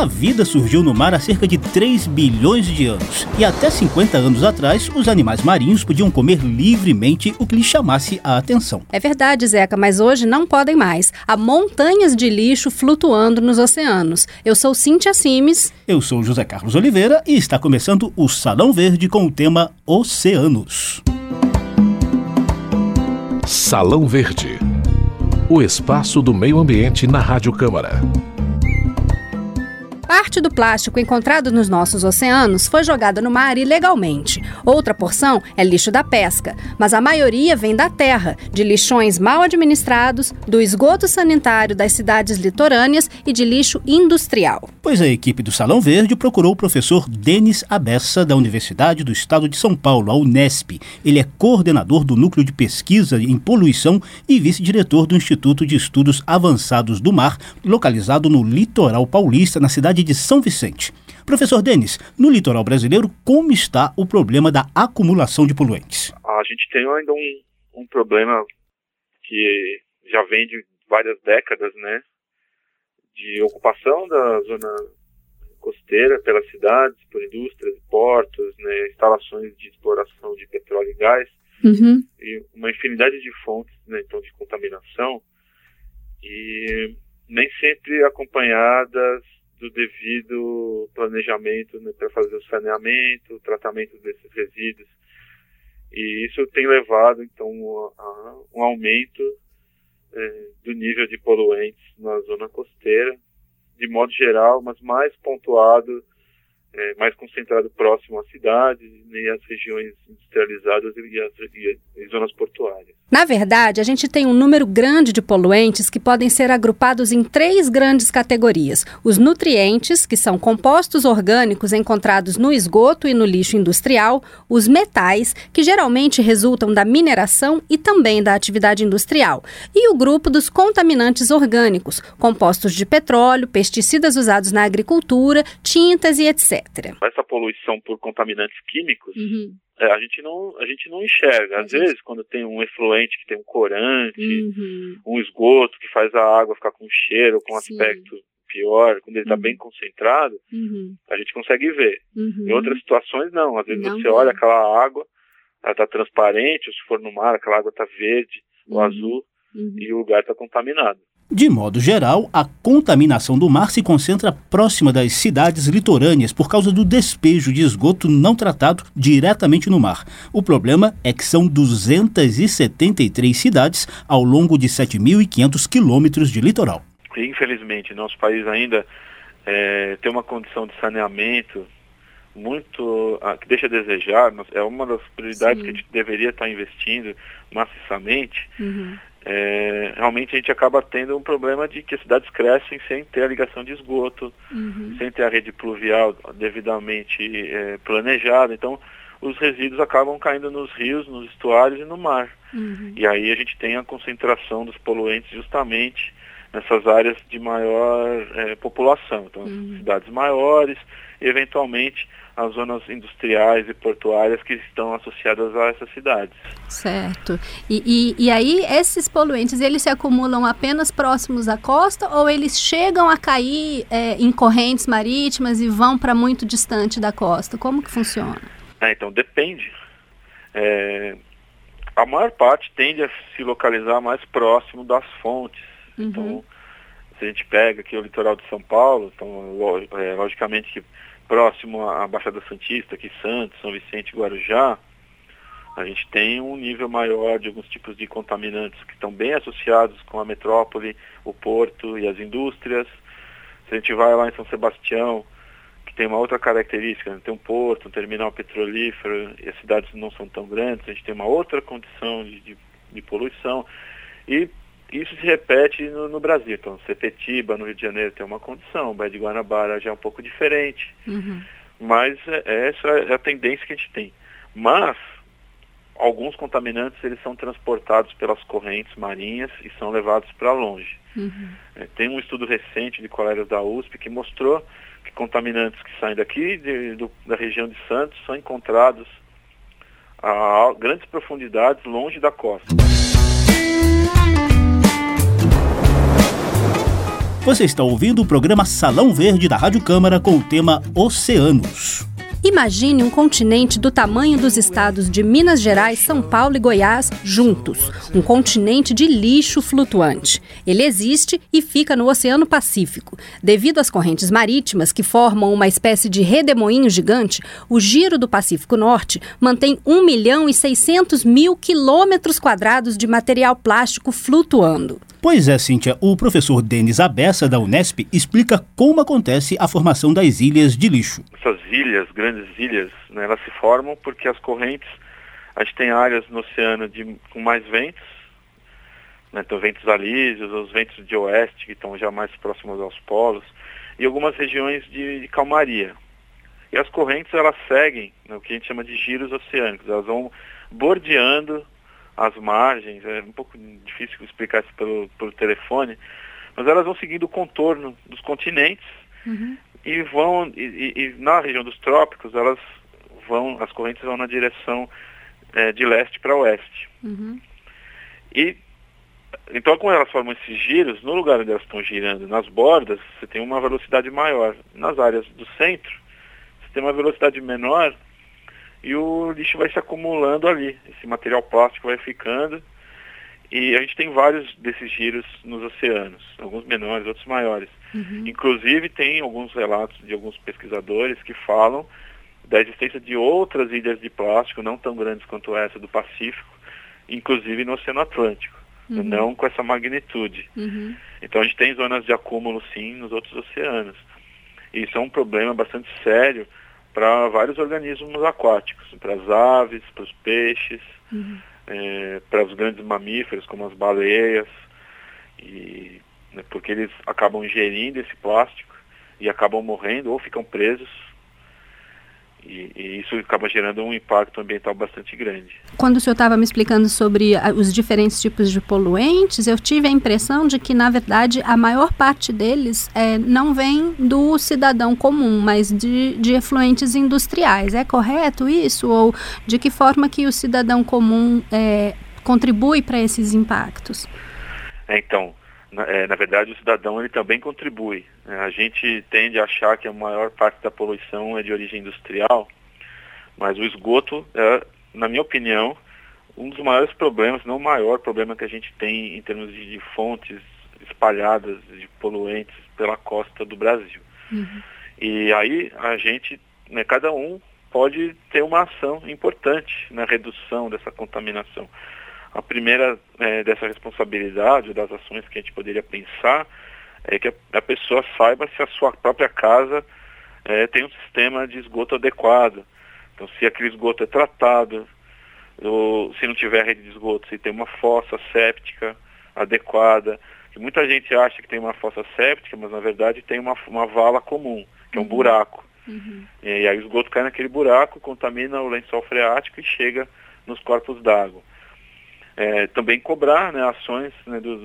A vida surgiu no mar há cerca de 3 bilhões de anos. E até 50 anos atrás, os animais marinhos podiam comer livremente o que lhes chamasse a atenção. É verdade, Zeca, mas hoje não podem mais. Há montanhas de lixo flutuando nos oceanos. Eu sou Cíntia Simes. Eu sou José Carlos Oliveira e está começando o Salão Verde com o tema Oceanos. Salão Verde. O espaço do meio ambiente na Rádio Câmara. Parte do plástico encontrado nos nossos oceanos foi jogada no mar ilegalmente. Outra porção é lixo da pesca, mas a maioria vem da terra, de lixões mal administrados, do esgoto sanitário das cidades litorâneas e de lixo industrial. Pois a equipe do Salão Verde procurou o professor Denis Abessa, da Universidade do Estado de São Paulo, a Unesp. Ele é coordenador do Núcleo de Pesquisa em Poluição e vice-diretor do Instituto de Estudos Avançados do Mar, localizado no litoral paulista, na cidade cidade de São Vicente. Professor Denis, no litoral brasileiro, como está o problema da acumulação de poluentes? A gente tem ainda um, um problema que já vem de várias décadas, né? De ocupação da zona costeira pelas cidades, por indústrias, portos, né, instalações de exploração de petróleo e gás, uhum. e uma infinidade de fontes, né, então, de contaminação, e nem sempre acompanhadas do devido planejamento né, para fazer o saneamento, o tratamento desses resíduos. E isso tem levado, então, a, um aumento é, do nível de poluentes na zona costeira, de modo geral, mas mais pontuado é, mais concentrado próximo às cidades e às regiões industrializadas e às zonas portuárias. Na verdade, a gente tem um número grande de poluentes que podem ser agrupados em três grandes categorias: os nutrientes, que são compostos orgânicos encontrados no esgoto e no lixo industrial, os metais, que geralmente resultam da mineração e também da atividade industrial, e o grupo dos contaminantes orgânicos, compostos de petróleo, pesticidas usados na agricultura, tintas e etc. Essa poluição por contaminantes químicos, uhum. É, a, gente não, a gente não enxerga. Às vezes, quando tem um efluente que tem um corante, uhum. um esgoto que faz a água ficar com cheiro, com Sim. aspecto pior, quando ele está uhum. bem concentrado, uhum. a gente consegue ver. Uhum. Em outras situações, não. Às vezes não você olha aquela água, ela está transparente, ou se for no mar, aquela água está verde ou uhum. azul, e o lugar está contaminado. De modo geral, a contaminação do mar se concentra próxima das cidades litorâneas por causa do despejo de esgoto não tratado diretamente no mar. O problema é que são 273 cidades ao longo de 7.500 quilômetros de litoral. Infelizmente, nosso país ainda é, tem uma condição de saneamento muito que deixa a desejar. É uma das prioridades Sim. que a gente deveria estar investindo maciçamente. Uhum é, realmente a gente acaba tendo um problema de que as cidades crescem sem ter a ligação de esgoto, uhum. sem ter a rede pluvial devidamente é, planejada. Então, os resíduos acabam caindo nos rios, nos estuários e no mar. Uhum. E aí a gente tem a concentração dos poluentes justamente nessas áreas de maior é, população. Então, uhum. cidades maiores, eventualmente as zonas industriais e portuárias que estão associadas a essas cidades. Certo. E, e, e, aí esses poluentes, eles se acumulam apenas próximos à costa ou eles chegam a cair é, em correntes marítimas e vão para muito distante da costa? Como que funciona? É, então, depende. É, a maior parte tende a se localizar mais próximo das fontes. Uhum. Então, se a gente pega aqui o litoral de São Paulo, então, é, logicamente que próximo à Baixada Santista, aqui Santos, São Vicente, Guarujá, a gente tem um nível maior de alguns tipos de contaminantes que estão bem associados com a metrópole, o porto e as indústrias. Se a gente vai lá em São Sebastião, que tem uma outra característica, né? tem um porto, um terminal petrolífero, e as cidades não são tão grandes, a gente tem uma outra condição de, de, de poluição. E isso se repete no, no, Brasil. Então, Sepetiba, no Rio de Janeiro, tem uma condição, o Baía de Guanabara já é um pouco diferente. Uhum. Mas é, essa é a tendência que a gente tem. Mas, alguns contaminantes, eles são transportados pelas correntes marinhas e são levados para longe. Uhum. É, tem um estudo recente de colegas da USP que mostrou que contaminantes que saem daqui, de, do, da região de Santos, são encontrados a grandes profundidades longe da costa. Você está ouvindo o programa Salão Verde da Rádio Câmara com o tema Oceanos. Imagine um continente do tamanho dos estados de Minas Gerais, São Paulo e Goiás juntos. Um continente de lixo flutuante. Ele existe e fica no Oceano Pacífico. Devido às correntes marítimas, que formam uma espécie de redemoinho gigante, o giro do Pacífico Norte mantém 1 milhão e 600 mil quilômetros quadrados de material plástico flutuando. Pois é, Cíntia, o professor Denis Abessa, da Unesp, explica como acontece a formação das ilhas de lixo. Essas ilhas, grandes ilhas, né, elas se formam porque as correntes, a gente tem áreas no oceano de, com mais ventos, né, então ventos alísios, os ventos de oeste, que estão já mais próximos aos polos, e algumas regiões de, de calmaria. E as correntes, elas seguem né, o que a gente chama de giros oceânicos, elas vão bordeando as margens, é um pouco difícil explicar isso pelo, pelo telefone, mas elas vão seguindo o contorno dos continentes uhum. e vão, e, e, na região dos trópicos, elas vão, as correntes vão na direção é, de leste para oeste. Uhum. E então, quando elas formam esses giros, no lugar onde elas estão girando, nas bordas, você tem uma velocidade maior. Nas áreas do centro, você tem uma velocidade menor e o lixo vai se acumulando ali. Esse material plástico vai ficando. E a gente tem vários desses giros nos oceanos, alguns menores, outros maiores. Uhum. Inclusive tem alguns relatos de alguns pesquisadores que falam da existência de outras ilhas de plástico, não tão grandes quanto essa do Pacífico, inclusive no Oceano Atlântico, uhum. não com essa magnitude. Uhum. Então a gente tem zonas de acúmulo sim nos outros oceanos. E isso é um problema bastante sério para vários organismos aquáticos, para as aves, para os peixes, uhum. é, para os grandes mamíferos como as baleias, e, né, porque eles acabam ingerindo esse plástico e acabam morrendo ou ficam presos e, e, isso acaba gerando um impacto ambiental bastante grande. Quando o senhor estava me explicando sobre a, os diferentes tipos de poluentes, eu tive a impressão de que, na verdade, a maior parte deles é, não vem do cidadão comum, mas de, de efluentes industriais. É correto isso? Ou de que forma que o cidadão comum é, contribui para esses impactos? Então, na, é, na, verdade, o cidadão ele também contribui. Né? A gente tende a achar que a maior parte da poluição é de origem industrial, mas o esgoto é, na minha opinião, um dos maiores problemas, não o maior problema que a gente tem em termos de, de fontes espalhadas de poluentes pela costa do Brasil. Uhum. E aí a gente, né, cada um pode ter uma ação importante na redução dessa contaminação. A primeira é, dessa responsabilidade, das ações que a gente poderia pensar, é que a, pessoa saiba se a sua própria casa é, tem um sistema de esgoto adequado. Então, se aquele esgoto é tratado, ou se não tiver rede de esgoto, se tem uma fossa séptica adequada. Que muita gente acha que tem uma fossa séptica, mas na verdade tem uma, uma vala comum, que é um uhum. buraco. Uhum. E aí o esgoto cai naquele buraco, contamina o lençol freático e chega nos corpos d'água é, também cobrar né, ações né, dos,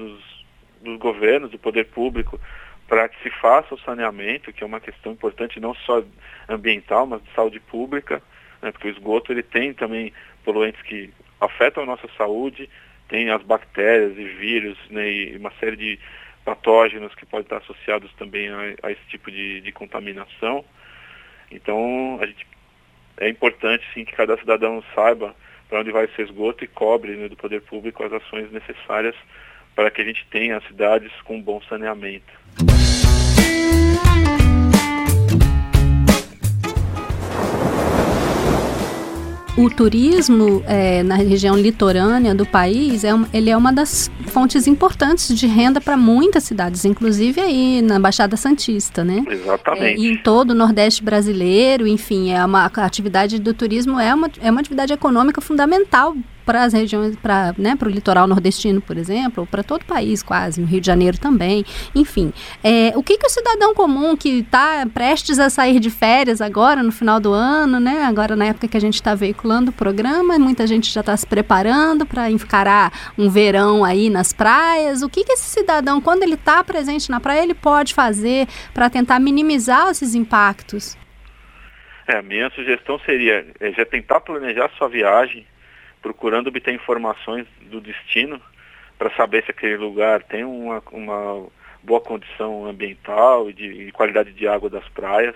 dos governos, do poder público, para que se faça o saneamento, que é uma questão importante não só ambiental, mas de saúde pública, né, porque o esgoto ele tem também poluentes que afetam a nossa saúde, tem as bactérias e vírus né, e uma série de patógenos que podem estar associados também a, a esse tipo de, de, contaminação. Então, a gente, é importante sim que cada cidadão saiba para onde vai esse esgoto e cobre né, do poder público as ações necessárias para que a gente tenha cidades com bom saneamento. O turismo é, na região litorânea do país é, ele é uma das fontes importantes de renda para muitas cidades, inclusive aí na Baixada Santista, né? Exatamente. É, e em todo o Nordeste brasileiro, enfim, é uma a atividade do turismo é uma, é uma atividade econômica fundamental para as regiões, para né, o litoral nordestino, por exemplo, para todo o país quase, no Rio de Janeiro também, enfim. É, o que, que o cidadão comum que está prestes a sair de férias agora, no final do ano, né, agora na época que a gente está veiculando o programa, muita gente já está se preparando para encarar um verão aí nas praias, o que, que esse cidadão, quando ele está presente na praia, ele pode fazer para tentar minimizar esses impactos? É, a minha sugestão seria é, já tentar planejar sua viagem procurando obter informações do destino para saber se aquele lugar tem uma, uma boa condição ambiental e de, de qualidade de água das praias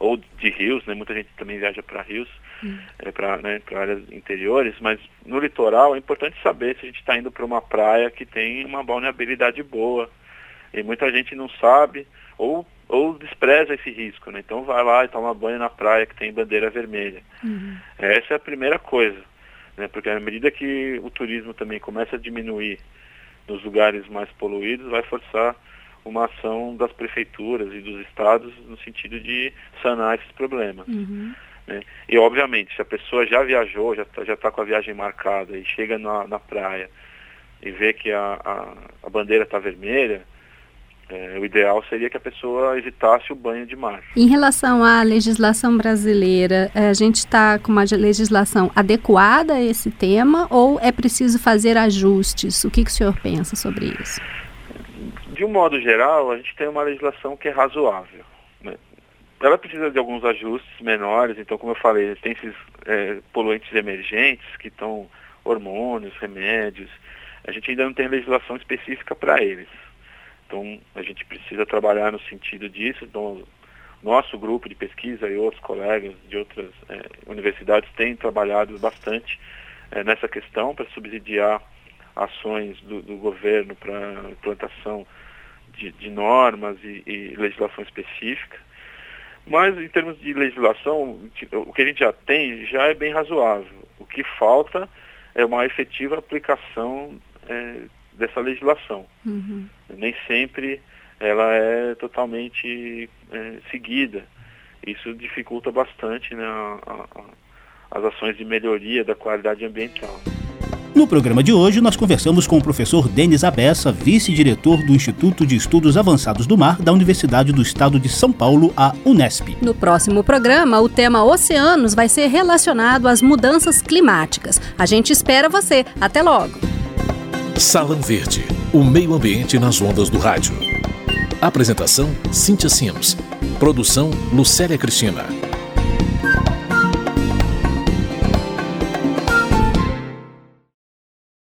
ou de rios, né? Muita gente também viaja para rios, hum. é, para né, áreas interiores, mas no litoral é importante saber se a gente está indo para uma praia que tem uma balneabilidade boa. E muita gente não sabe ou, ou despreza esse risco, né? Então vai lá e toma banho na praia que tem bandeira vermelha. Uhum. Essa é a primeira coisa, né? Porque à medida que o turismo também começa a diminuir nos lugares mais poluídos, vai forçar uma ação das prefeituras e dos estados no sentido de sanar esses problemas. Uhum. Né? E obviamente, se a pessoa já viajou, já está já tá com a viagem marcada e chega na, na praia e vê que a, a, a bandeira está vermelha, é, o ideal seria que a pessoa evitasse o banho de mar. Em relação à legislação brasileira, é, a gente está com uma legislação adequada a esse tema ou é preciso fazer ajustes? O que, que o senhor pensa sobre isso? De um modo geral, a gente tem uma legislação que é razoável. Né? Ela precisa de alguns ajustes menores, então, como eu falei, tem esses é, poluentes emergentes que estão hormônios, remédios. A gente ainda não tem legislação específica para eles. Então, a gente precisa trabalhar no sentido disso. Então, nosso grupo de pesquisa e outros colegas de outras é, universidades têm trabalhado bastante é, nessa questão para subsidiar ações do, do governo para implantação de, de normas e, e, legislação específica. Mas, em termos de legislação, o que a gente já tem já é bem razoável. O que falta é uma efetiva aplicação é, dessa legislação. Uhum. Nem sempre ela é totalmente é, seguida. Isso dificulta bastante né, a, a, as ações de melhoria da qualidade ambiental. No programa de hoje, nós conversamos com o professor Denis Abessa, vice-diretor do Instituto de Estudos Avançados do Mar da Universidade do Estado de São Paulo, a Unesp. No próximo programa, o tema oceanos vai ser relacionado às mudanças climáticas. A gente espera você. Até logo! Salão Verde, o meio ambiente nas ondas do rádio. Apresentação: Cíntia Sims. Produção: Lucélia Cristina.